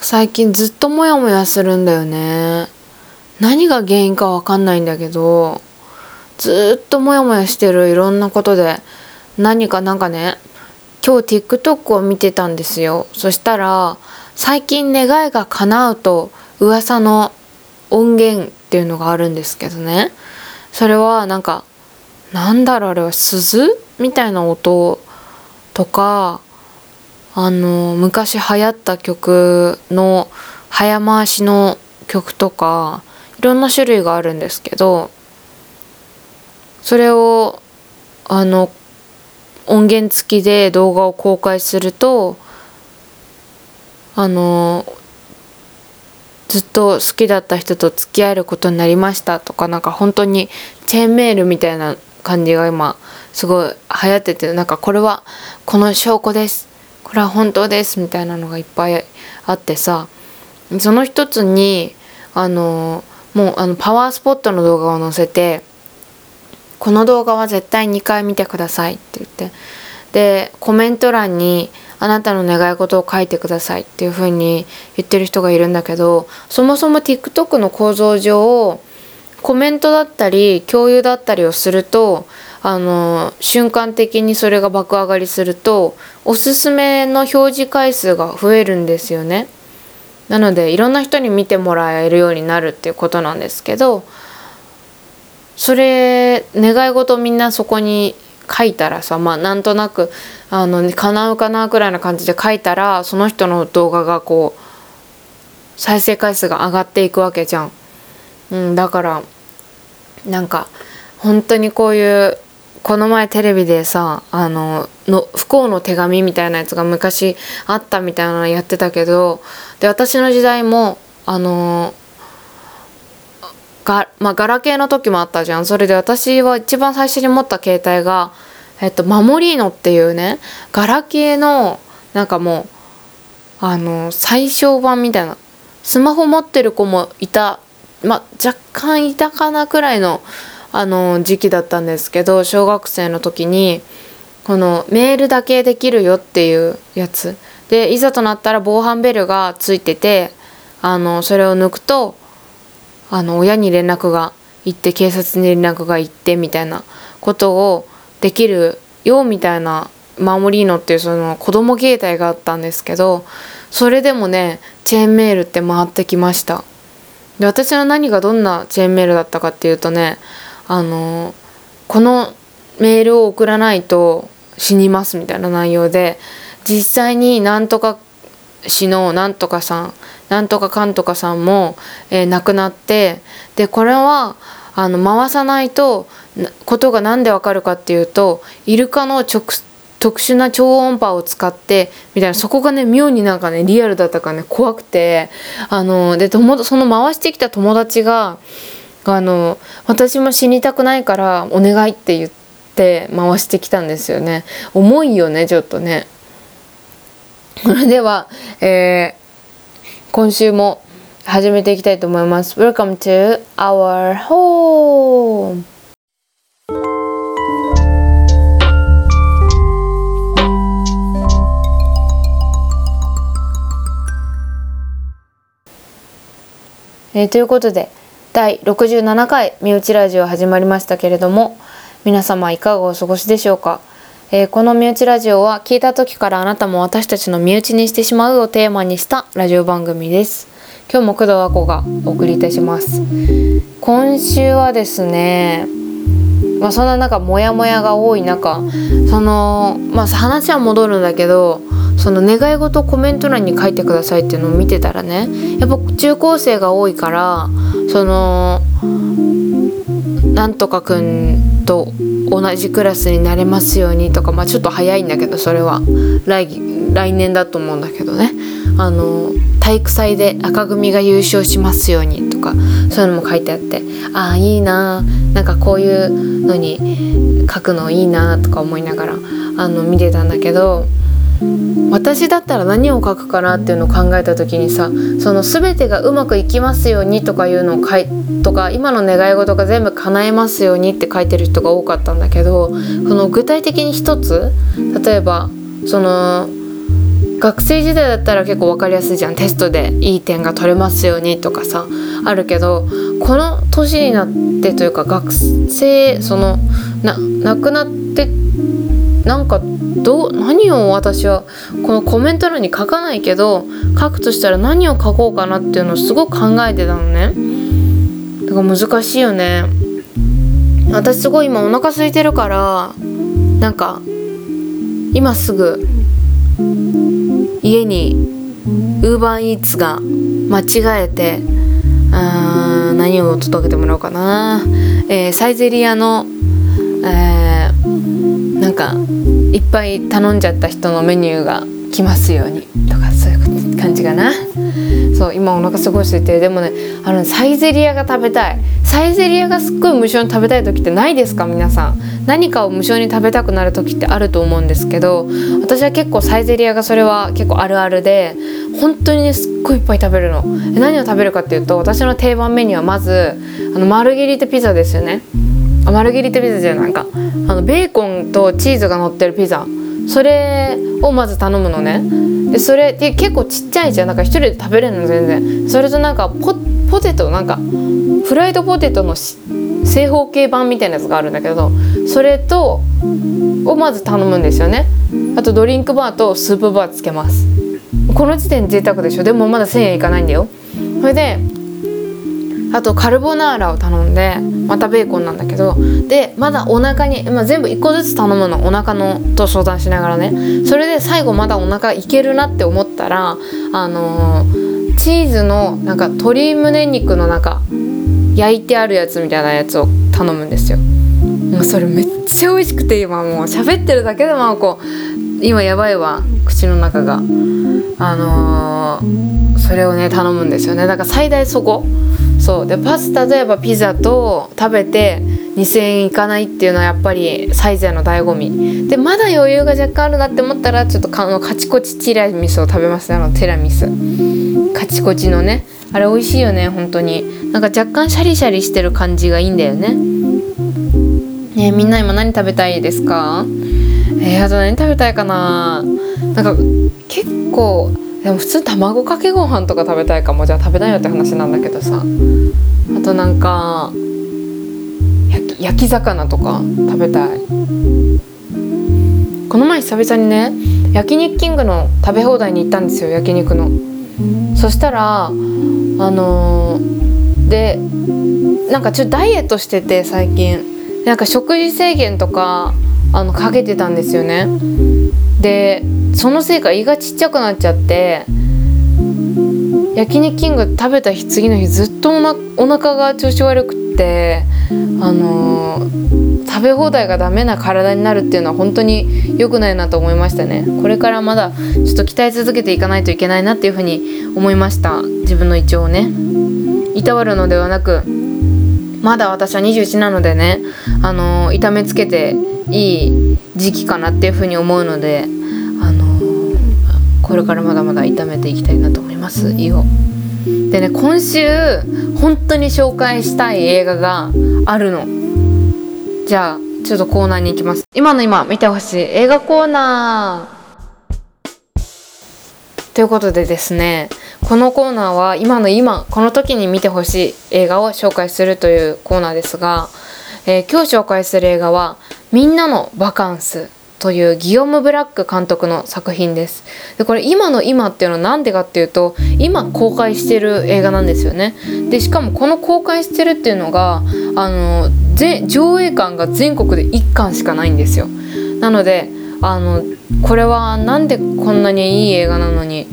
最近ずっとモヤモヤするんだよね。何が原因かわかんないんだけどずっとモヤモヤしてるいろんなことで何かなんかね今日 TikTok を見てたんですよ。そしたら最近願いが叶うと噂の音源っていうのがあるんですけどね。それはなんかなんだろうあれは鈴？みたいな音とかあの昔流行った曲の早回しの曲とかいろんな種類があるんですけどそれをあの音源付きで動画を公開するとあのずっと好きだった人と付き合えることになりましたとかなんか本当にチェーンメールみたいな感じが今すごい流行っててなんかこれはこの証拠ですこれは本当ですみたいなのがいっぱいあってさその一つにあのもうあのパワースポットの動画を載せてこの動画は絶対2回見てくださいって言ってでコメント欄にあなたの願い事を書いてくださいっていう風に言ってる人がいるんだけどそもそも TikTok の構造上コメントだったり共有だったりをするとあの瞬間的にそれが爆上がりするとおすすめの表示回数が増えるんですよね。なのでいろんな人に見てもらえるようになるっていうことなんですけどそれ願い事みんなそこに書いたらさまあなんとなくあの叶うかなくらいな感じで書いたらその人の動画がこう再生回数が上がっていくわけじゃん。うん、だからなんか本当にこういうこの前テレビでさあのの不幸の手紙みたいなやつが昔あったみたいなのやってたけどで私の時代もあのが、まあ、ガラケーの時もあったじゃん。それで私は一番最初に持った携帯が、えっと、マモリーノっていうねガラケーのなんかもうあの最小版みたいなスマホ持ってる子もいたまあ若干いたかなくらいのあの時期だったんですけど小学生の時にこのメールだけできるよっていうやつ。でいざとなったら防犯ベルがついててあのそれを抜くとあの親に連絡が行って警察に連絡が行ってみたいなことをできるよみたいなマモリーノっていうその子供携帯があったんですけどそれでもねチェーンメールって回ってきました。で私の何がどんなチェーンメールだったかっていうとねあのこのメールを送らないと死にますみたいな内容で実際になんとか市のなんとかさんなんとかかんとかさんも、えー、亡くなってでこれはあの回さないとことが何でわかるかっていうとイルカの直特殊な超音波を使ってみたいなそこがね妙になんかねリアルだったからね怖くてあので友その回してきた友達があの私も死にたくないからお願いって言って回してきたんですよね。重いよねちょっとね。それでは、えー、今週も始めていきたいと思います。Welcome to our home. えー、ということで第67回身内ラジオ始まりましたけれども皆様いかがお過ごしでしょうか、えー、この身内ラジオは聞いた時からあなたも私たちの身内にしてしまうをテーマにしたラジオ番組です。今日も工藤和子がお送りいたします。今週はですねまあ、そんな中モヤモヤが多い中そのまあ話は戻るんだけどその願い事をコメント欄に書いてくださいっていうのを見てたらねやっぱ中高生が多いからそのなんとかくんと同じクラスになれますようにとかまあちょっと早いんだけどそれは。来来年だと思うんだけどね。あの体育祭で赤組が優勝しますようにとかそういうのも書いてあってああいいななんかこういうのに書くのいいなとか思いながらあの見てたんだけど私だったら何を書くかなっていうのを考えた時にさその全てがうまくいきますようにとかいうのを書いとか今の願い事が全部叶えますようにって書いてる人が多かったんだけどその具体的に一つ例えばその学生時代だったら結構分かりやすいじゃん。テストでいい点が取れますようにとかさあるけどこの年になってというか学生そのな亡くなってなんかどう何を私はこのコメント欄に書かないけど書くとしたら何を書こうかなっていうのをすごく考えてたのね。だから難しいよね。私すごい今お腹空いてるからなんか今すぐ家にウーバーイーツが間違えてあー何を届けてもらおうかな、えー、サイゼリアの、えー、なんかいっぱい頼んじゃった人のメニューが来ますようにとかそういう感じかな。そう今お腹すごい空いてる。でもねあのサイゼリアが食べたい。サイゼリアがすっごい無償に食べたい時ってないですか皆さん。何かを無償に食べたくなる時ってあると思うんですけど私は結構サイゼリアがそれは結構あるあるで本当にねすっごいいっぱい食べるの。何を食べるかっていうと私の定番メニューはまずあのマルゲリータピザですよね。あマルゲリータピザじゃなんか。あのベーコンとチーズが乗ってるピザ。それをまず頼むのね。でそれで結構ちっちゃいじゃん。なんか一人で食べれるの全然。それとなんかポポテトなんかフライドポテトの正方形版みたいなやつがあるんだけどそれとをまず頼むんですよね。あとドリンクバーとスープバーつけます。この時点贅沢でしょ。でもまだ1,000円いかないんだよ。それであとカルボナーラを頼んでまたベーコンなんだけどでまだお腹に、まあ、全部1個ずつ頼むの。お腹のと相談しながらね。それで最後まだお腹いけるなって思ったらあのー、チーズのなんか鶏胸肉の中焼いてあるやつみたいなやつを頼むんですよ。もうそれめっちゃ美味しくて今もう。喋ってるだけでもこう今やばいわ。口の中が。あのー、それをね頼むんですよね。だから最大そこ。そう。でパスタ例えばピザと食べて2,000円いかないっていうのはやっぱりサイズの醍醐味。でまだ余裕が若干あるなって思ったらちょっとあのカチコチティラミスを食べますあのティラミス。カチコチのね。あれ美味しいよね本当に。なんか若干シャリシャリしてる感じがいいんだよね。ねみんな今何食べたいですか？えー、あと何食べたいかな？なんか結構でも普通卵かけご飯とか食べたいかも。じゃあ食べないよって話なんだけどさ。あとなんか焼き魚とか食べたい。この前久々にね焼肉キングの食べ放題に行ったんですよ焼肉の。そしたらあのー、でなんかちょっとダイエットしてて最近。なんか食事制限とかあのかけてたんですよね。でそのせいか胃がちっちゃくなっちゃって焼肉キング食べた日次の日ずっとおなお腹が調子悪くってあのー、食べ放題がダメな体になるっていうのは本当に良くないなと思いましたね。これからまだちょっと鍛え続けていかないといけないなっていうふうに思いました。自分の胃腸をね。いたわるのではなくまだ私は21なのでねあのー、痛めつけていい時期かなっていうふうに思うのでこれからまだまだ炒めていきたいなと思います胃を。でね今週本当に紹介したい映画があるの。じゃあちょっとコーナーに行きます。今の今見てほしい映画コーナー。ということでですねこのコーナーは今の今この時に見てほしい映画を紹介するというコーナーですが、えー、今日紹介する映画は「みんなのバカンス」というギヨム・ブラック監督の作品です。でこれ今の今っていうのは何でかっていうと今公開してる映画なんですよね。でしかもこの公開してるっていうのがあの上映館が全国で1巻しかないんですよ。なのであのこれは何でこんなにいい映画なのに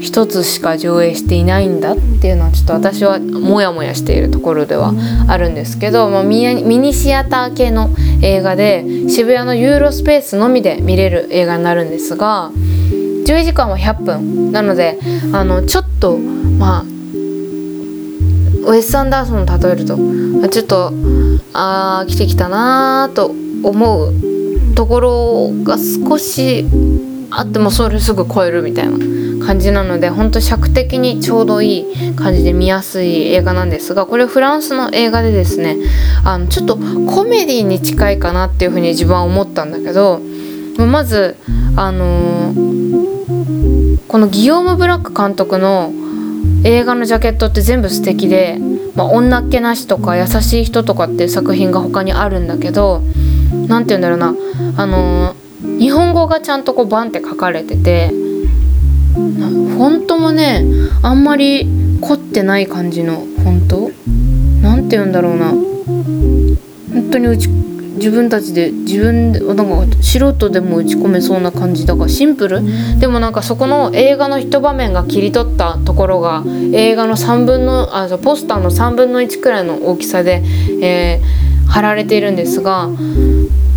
一つしか上映していないんだっていうのはちょっと私はモヤモヤしているところではあるんですけど、まあ、ミニシアター系の映画で渋谷のユーロスペースのみで見れる映画になるんですが10時間は100分なのであのちょっとまあウェス・アンダーソンを例えるとちょっとああ来てきたなーと思うところが少しあってもそれすぐ超えるみたいな感じなので本当尺的にちょうどいい感じで見やすい映画なんですがこれフランスの映画でですねあのちょっとコメディに近いかなっていうふうに自分は思ったんだけどまずあのーこのギオーム・ブラック監督の映画のジャケットって全部素敵で「まあ、女っ気なし」とか「優しい人」とかっていう作品が他にあるんだけど何て言うんだろうなあのー、日本語がちゃんとこうバンって書かれててフォントもねあんまり凝ってない感じのフォント何て言うんだろうな。本当にうち自分たちで自分でなんか素人でも打ち込めそうな感じだからシンプル？でもなんかそこの映画の一場面が切り取ったところが映画の3分のあポスターの3分の1くらいの大きさで、えー、貼られているんですが、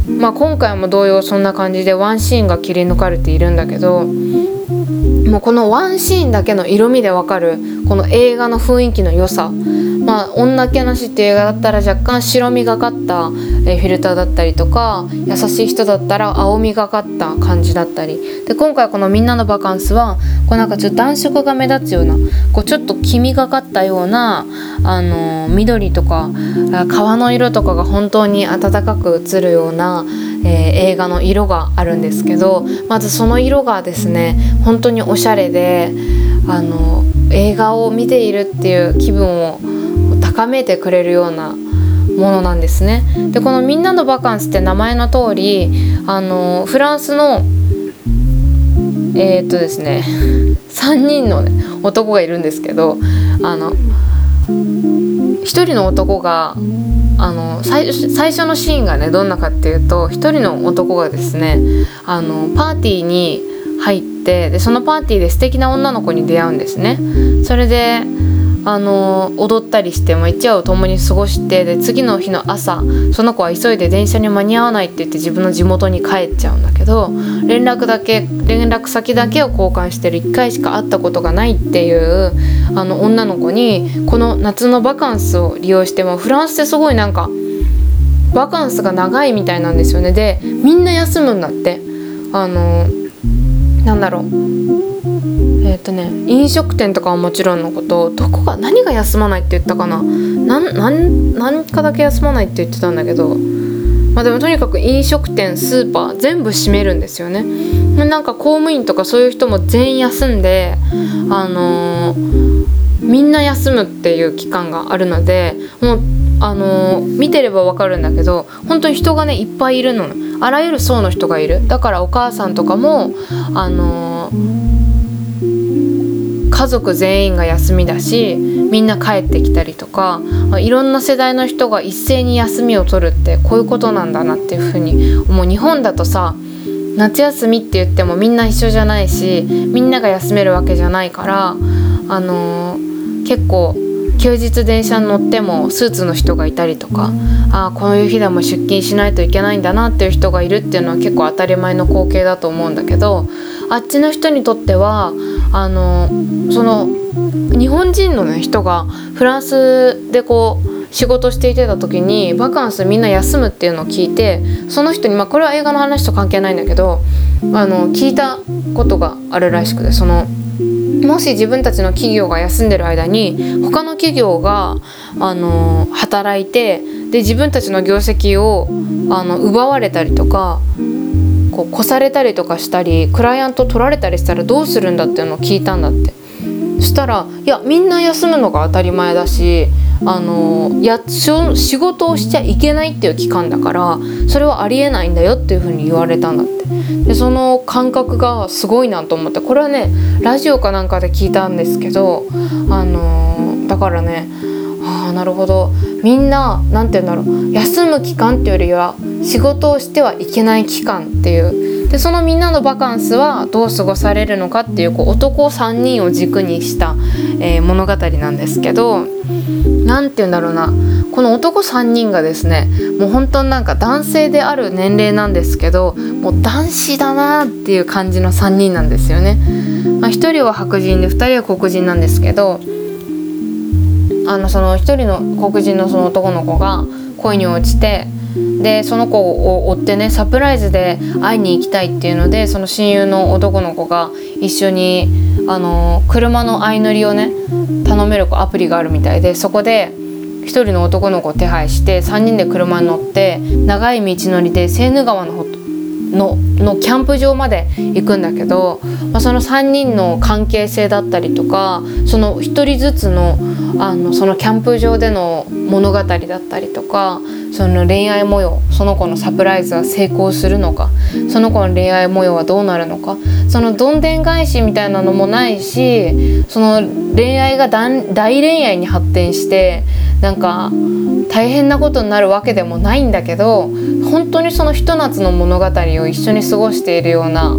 まあ、今回も同様そんな感じでワンシーンが切り抜かれているんだけどもうこのワンシーンだけの色味でわかるこの映画の雰囲気の良さまあ「女気なし」っていう映画だったら若干白みがかった、フィルターだったりとか優しい人だったら青みがかった感じだったり。で今回この「みんなのバカンスは」こうなんかちょっと暖色が目立つようなこうちょっと黄みがかったような、あの緑とか川の色とかが本当に温かく映るような、えー、映画の色があるんですけどまずその色がですね本当におしゃれであの映画を見ているっていう気分を高めてくれるようなものなんですね。でこの「みんなのバカンス」って名前の通りあのフランスのえー、っとですね3人の、ね、男がいるんですけどあの1人の男があの最最初のシーンがねどんなかっていうと1人の男がですねあのパーティーに入ってでそのパーティーで素敵な女の子に出会うんですね。それであの踊ったりしても一夜を共に過ごしてで次の日の朝その子は急いで電車に間に合わないって言って自分の地元に帰っちゃうんだけど連絡だけ連絡先だけを交換してる1回しか会ったことがないっていうあの女の子にこの夏のバカンスを利用してもフランスってすごいなんかバカンスが長いみたいなんですよね。でみんな休むんだって。あのなんだろう。えっ、ー、とね飲食店とかはもちろんのことどこが何が休まないって言ったかな。何何かだけ休まないって言ってたんだけどまあでもとにかく飲食店スーパー全部閉めるんですよね。なんか公務員とかそういう人も全員休んであのー、みんな休むっていう期間があるのでもうあのー、見てればわかるんだけど本当に人がねいっぱいいるの。あらゆる層の人がいる。だからお母さんとかもあのー家族全員が休みだしみんな帰ってきたりとかいろんな世代の人が一斉に休みを取るってこういうことなんだなっていうふうに思う日本だとさ夏休みって言ってもみんな一緒じゃないしみんなが休めるわけじゃないからあのー、結構休日電車に乗ってもスーツの人がいたりとかあこういう日でも出勤しないといけないんだなっていう人がいるっていうのは結構当たり前の光景だと思うんだけどあっちの人にとってはあのその日本人の、ね、人がフランスでこう仕事していてた時にバカンスみんな休むっていうのを聞いてその人にまあこれは映画の話と関係ないんだけどあの聞いたことがあるらしくてそのもし自分たちの企業が休んでる間に他の企業があの働いてで自分たちの業績をあの奪われたりとかこう越されたりとかしたりクライアント取られたりしたらどうするんだっていうのを聞いたんだって。そしたらいやみんな休むのが当たり前だしあのや仕事をしちゃいけないっていう期間だからそれはありえないんだよっていうふうに言われたんだって。でその感覚がすごいなと思ってこれはねラジオかなんかで聞いたんですけどあのだからねああなるほど。みんな何て言うんだろう。休む期間っていうよりは仕事をしてはいけない期間っていう。でそのみんなのバカンスはどう過ごされるのかっていうこう男3人を軸にした、えー、物語なんですけど何て言うんだろうな。この男3人がですねもう本当になんか男性である年齢なんですけどもう男子だなっていう感じの3人なんですよね。まあ、1人は白人で2人は黒人なんですけどあのその1人の黒人のその男の子が恋に落ちてでその子を追ってねサプライズで会いに行きたいっていうのでその親友の男の子が一緒にあの車の相乗りをね頼めるアプリがあるみたいでそこで1人の男の子を手配して3人で車に乗って長い道のりでセーヌ川のののキャンプ場まで行くんだけどまあ、その3人の関係性だったりとかその1人ずつのあのそのキャンプ場での物語だったりとかその恋愛模様その子のサプライズは成功するのかその子の恋愛模様はどうなるのかそのどんでん返しみたいなのもないしその恋愛が大恋愛に発展してなんか大変なことになるわけでもないんだけど本当にそのひと夏の物語を一緒に過ごしているような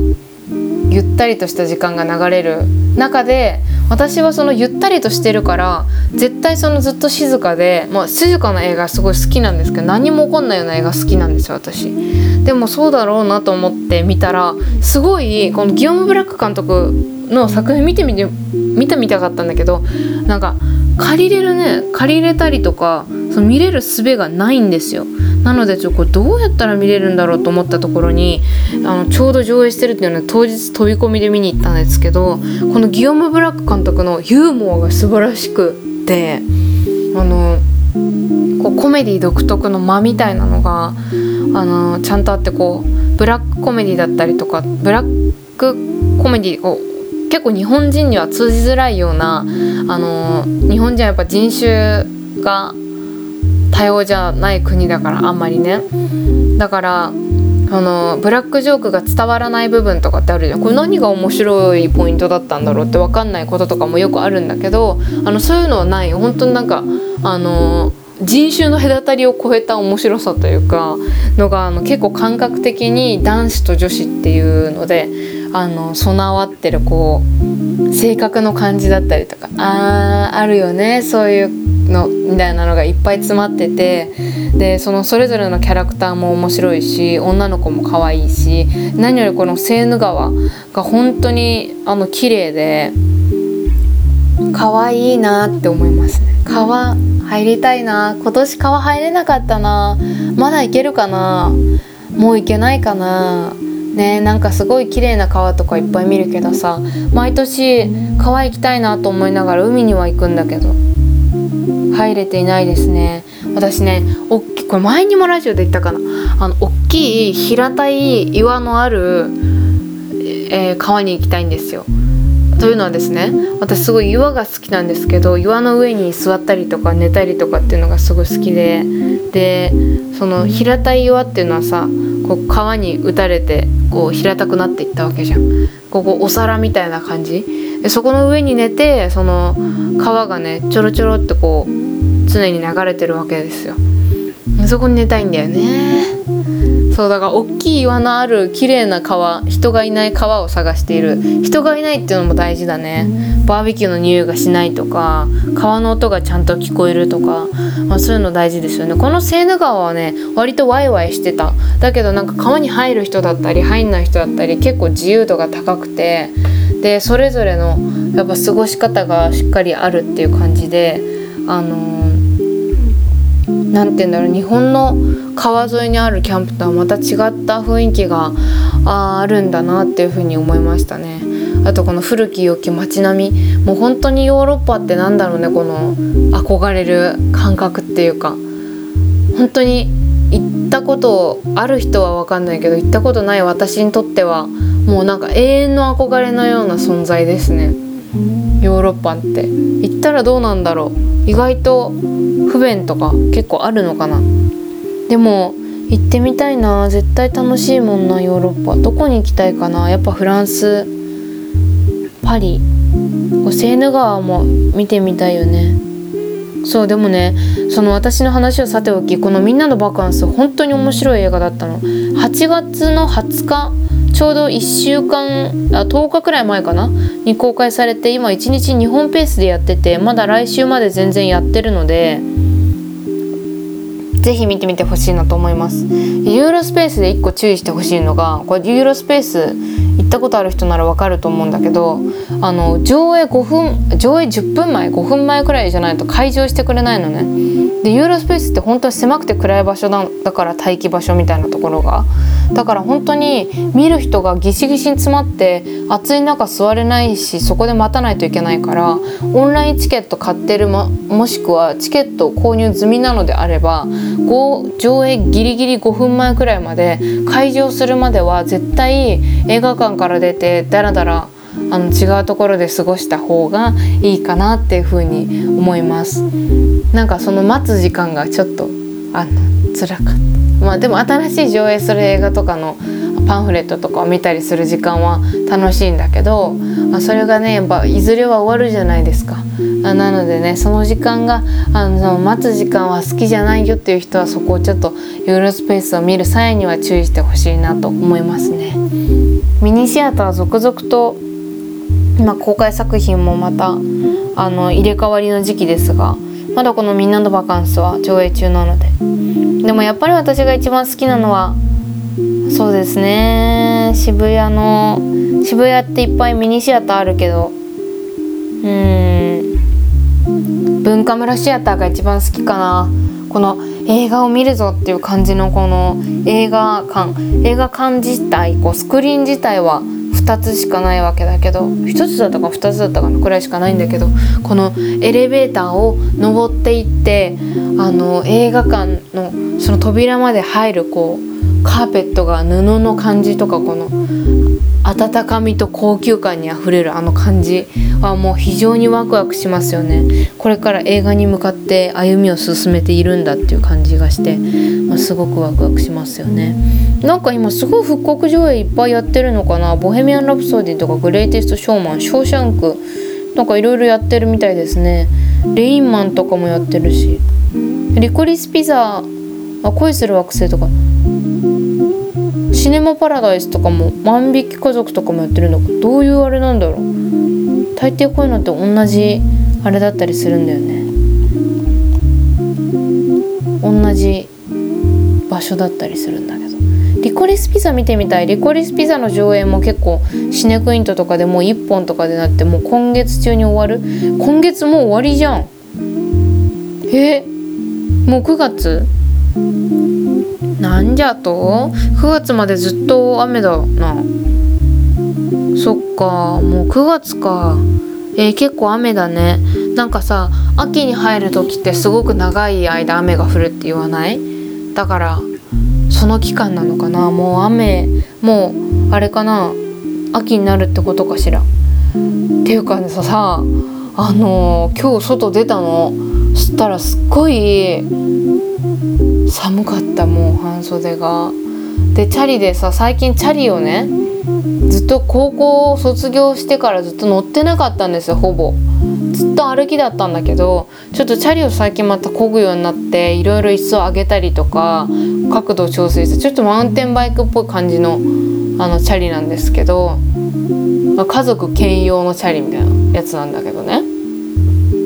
ゆったりとした時間が流れる中で私はそのゆったりとしてるから絶対そのずっと静かで、まあ、静かな映画すごい好きなんですけど何も起こんないような映画好きなんですよ私。でもそうだろうなと思って見たらすごいこのギオム・ブラック監督の作品見てみて見てみたかったんだけどなんか借りれるね借りれたりとかその見れる術がないんですよ。なのでちょこれどうやったら見れるんだろうと思ったところにあのちょうど上映してるっていうのは当日飛び込みで見に行ったんですけどこのギオム・ブラック監督のユーモアが素晴らしくってあのこうコメディ独特の間みたいなのがあのちゃんとあってこうブラックコメディだったりとかブラックコメディを結構日本人には通じづらいようなあの日本人はやっぱ人種が多様じゃない国だからあんまりね。だからあのブラックジョークが伝わらない部分とかってあるじゃん。これ何が面白いポイントだったんだろうって分かんないこととかもよくあるんだけどあのそういうのはない本当になんかあの人種の隔たりを超えた面白さというかのがあの結構感覚的に男子と女子っていうのであの備わってるこう性格の感じだったりとかあーあるよねそういうのみたいなのがいっぱい詰まっててでそのそれぞれのキャラクターも面白いし女の子も可愛いし何よりこのセーヌ川が本当にあの綺麗で可愛いなって思いますね。川入りたいな今年川入れなかったなまだ行けるかなもう行けないかなねなんかすごい綺麗な川とかいっぱい見るけどさ毎年川行きたいなと思いながら海には行くんだけど入れていないですね。私ねおっきこれ前にもラジオで言ったかな。あの大きい平たい岩のある、えー、川に行きたいんですよ。というのはですね私すごい岩が好きなんですけど岩の上に座ったりとか寝たりとかっていうのがすごい好きででその平たい岩っていうのはさこう川に打たれてこう平たくなっていったわけじゃん。ここお皿みたいな感じ。でそこの上に寝てその川がねちょろちょろってこう常に流れてるわけですよ。そこに寝たいんだよね。そうだから大きい岩のある綺麗な川人がいない川を探している。人がいないっていうのも大事だね。バーベキューの匂いがしないとか川の音がちゃんと聞こえるとか、まあ、そういうの大事ですよね。このセーヌ川はね割とワイワイしてた。だけどなんか川に入る人だったり入んない人だったり結構自由度が高くてでそれぞれのやっぱ過ごし方がしっかりあるっていう感じであの何て言うんだろう日本の川沿いにあるキャンプとはまた違った雰囲気があるんだなっていうふうに思いましたね。あとこの古き良き街並み。もう本当にヨーロッパってなんだろうねこの憧れる感覚っていうか。本当に行ったことある人は分かんないけど行ったことない私にとってはもうなんか永遠の憧れのような存在ですね。ヨーロッパって。行ったらどうなんだろう。意外と不便とか結構あるのかな。でも行ってみたいな。絶対楽しいもんなヨーロッパ。どこに行きたいかな。やっぱフランス。パリ。セーヌ川も見てみたいよね。そうでもねその私の話をさておきこの「みんなのバカンス」本当に面白い映画だったの。8月の20日ちょうど1週間あ10日くらい前かな？に公開されて今1日2本ペースでやっててまだ来週まで全然やってるのでぜひ見てみてほしいなと思います。ユーロスペースで1個注意してほしいのがこれユーロスペース行ったことある人ならわかると思うんだけどあの上映5分上映10分前5分前くらいじゃないと開場してくれないのね。でユーロスペースって本当に狭くて暗い場所だだから待機場所みたいなところが。だから本当に見る人がギシギシに詰まって暑い中座れないしそこで待たないといけないからオンラインチケット買ってるももしくはチケット購入済みなのであれば上映ギリギリ5分前くらいまで開場するまでは絶対映画館から出てダラダラあの違うところで過ごした方がいいかなっていうふうに思いますなんかその待つ時間がちょっとあの辛かったまあでも新しい上映する映画とかのパンフレットとかを見たりする時間は楽しいんだけど、まあ、それがねやっぱいずれは終わるじゃないですか。あなのでねその時間があの待つ時間は好きじゃないよっていう人はそこをちょっとユーロスペースを見る際には注意してほしいなと思いますね。ミニシアター続々と今公開作品もまたあの入れ替わりの時期ですがまだこの「みんなのバカンス」は上映中なので。でもやっぱり私が一番好きなのはそうですね。渋谷の渋谷っていっぱいミニシアターあるけどうん。文化村シアターが一番好きかな。この映画を見るぞっていう感じのこの映画館。映画館自体こうスクリーン自体は2つしかないわけだけど1つだったか2つだったかのくらいしかないんだけどこのエレベーターを登っていってあの映画館のその扉まで入るこうカーペットが布の感じとかこの温かみと高級感にあふれるあの感じはもう非常にワクワクしますよね。これから映画に向かって歩みを進めているんだっていう感じがして、まあ、すごくワクワクしますよね。なんか今すごい復刻上映いっぱいやってるのかな「ボヘミアン・ラプソディ」とか「グレイテスト・ショーマン」「ショーシャンク」なんかいろいろやってるみたいですね。レインマンとかもやってるし。リコリスピザあ恋する惑星とか。シネマパラダイスとかも万引き家族とかもやってるのかどういうあれなんだろう。大抵こういうのって同じあれだったりするんだよね。同じ場所だったりするんだけど。リコリスピザ見てみたい。リコリスピザの上映も結構シネクイントとかでもう1本とかでなってもう今月中に終わる。今月もう終わりじゃん。え？もう9月？なんじゃと？9月までずっと雨だな。そっかもう9月か。えー、結構雨だね。なんかさ秋に入る時ってすごく長い間雨が降るって言わない？だからその期間なのかな。もう雨もうあれかな？秋になるってことかしら。っていうかねささあのー、今日外出たの？そしたらすっごい寒かったもう半袖が。でチャリでさ最近チャリをねずっと高校を卒業してからずっと乗ってなかったんですよほぼ。ずっと歩きだったんだけどちょっとチャリを最近また漕ぐようになっていろいろ椅子を上げたりとか角度を調整してちょっとマウンテンバイクっぽい感じのあのチャリなんですけど、まあ、家族兼用のチャリみたいなやつなんだけどね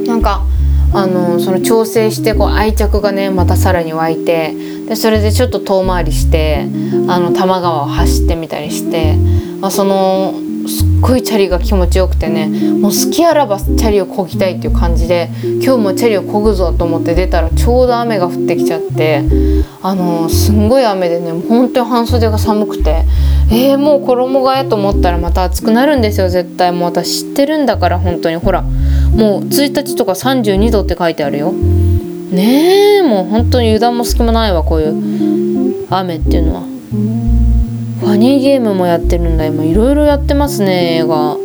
なんかあのその調整してこう愛着がねまたさらに湧いてでそれでちょっと遠回りしてあの多摩川を走ってみたりして、あ、そのすっごいチャリが気持ちよくてねもう好きあらばチャリを漕ぎたいっていう感じで今日もチャリを漕ぐぞと思って出たらちょうど雨が降ってきちゃってあのすんごい雨でね本当に半袖が寒くてえー、もう衣替えと思ったらまた暑くなるんですよ絶対。もう私知ってるんだから本当に。ほらもう1日とか32度って書いてあるよ。ねえもう本当に油断も隙もないわこういう。雨っていうのは。ファニーゲームもやってるんだ今。いろいろやってますね映画。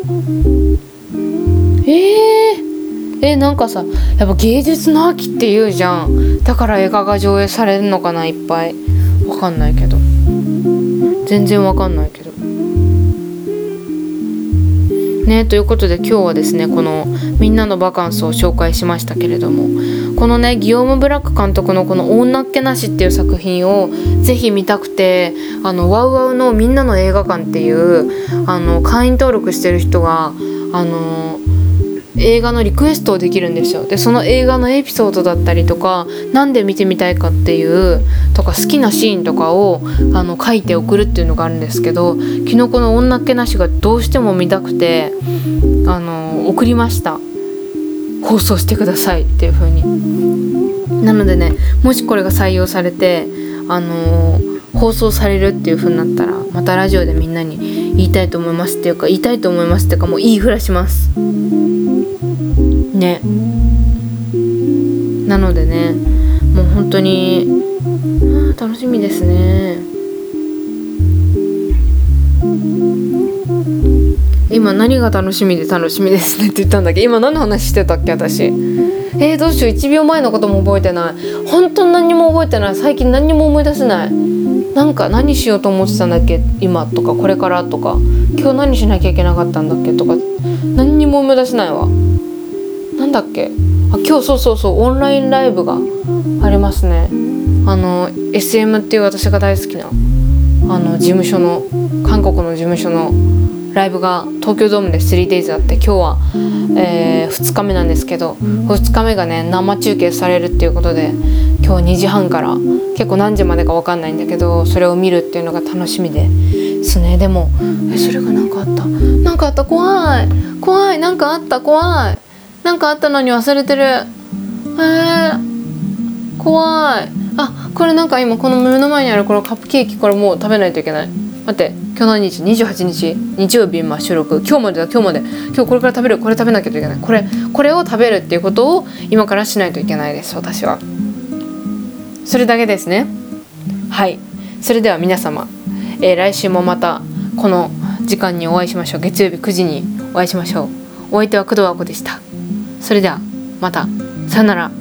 えー、えなんかさやっぱ芸術の秋って言うじゃん。だから映画が上映されるのかないっぱい。わかんないけど。全然わかんないけど。ねということで今日はですねこの「みんなのバカンス」を紹介しましたけれどもこのねギオーム・ブラック監督のこの「女っ気なし」っていう作品をぜひ見たくてあのワウワウの「みんなの映画館」っていうあの会員登録してる人があの映画のリクエストをできるんですよ。でその映画のエピソードだったりとか何で見てみたいかっていうとか好きなシーンとかをあの書いて送るっていうのがあるんですけど昨日この「女っ気なし」がどうしても見たくてあの送りました。放送してくださいっていう風に。なのでねもしこれが採用されてあの放送されるっていう風になったらまたラジオでみんなに言いたいと思いますっていうか言いたいと思いますっていうかもう言いふらします。ね。なのでねもう本当に楽しみですね。今何が楽しみで楽しみですねって言ったんだっけ？今何の話してたっけ？私。えー、どうしよう。1秒前のことも覚えてない。本当に何にも覚えてない。最近何にも思い出せない。なんか何しようと思ってたんだっけ？今とかこれからとか。今日何しなきゃいけなかったんだっけ？とか。何にも思い出せないわ。だっけ？あ今日そうそうそうオンラインライブがありますね。あの SM っていう私が大好きなあの事務所の韓国の事務所のライブが東京ドームで 3days あって今日は、えー、2日目なんですけど2日目がね生中継されるっていうことで今日2時半から結構何時までか分かんないんだけどそれを見るっていうのが楽しみですね。でもえそれが何かあった？何かあった？怖い。怖い。何かあった？怖い。何かあったのに忘れてる。えー、怖い。あこれなんか今この目の前にあるこのカップケーキこれもう食べないといけない。待って今日何日？28日。日曜日今収録。今日までだ。今日まで。今日これから食べる。これ食べなきゃいけない。これこれを食べるっていうことを今からしないといけないです私は。それだけですね。はい。それでは皆様、えー、来週もまたこの時間にお会いしましょう。月曜日9時にお会いしましょう。お相手は工藤和子でした。それではまた。さよなら。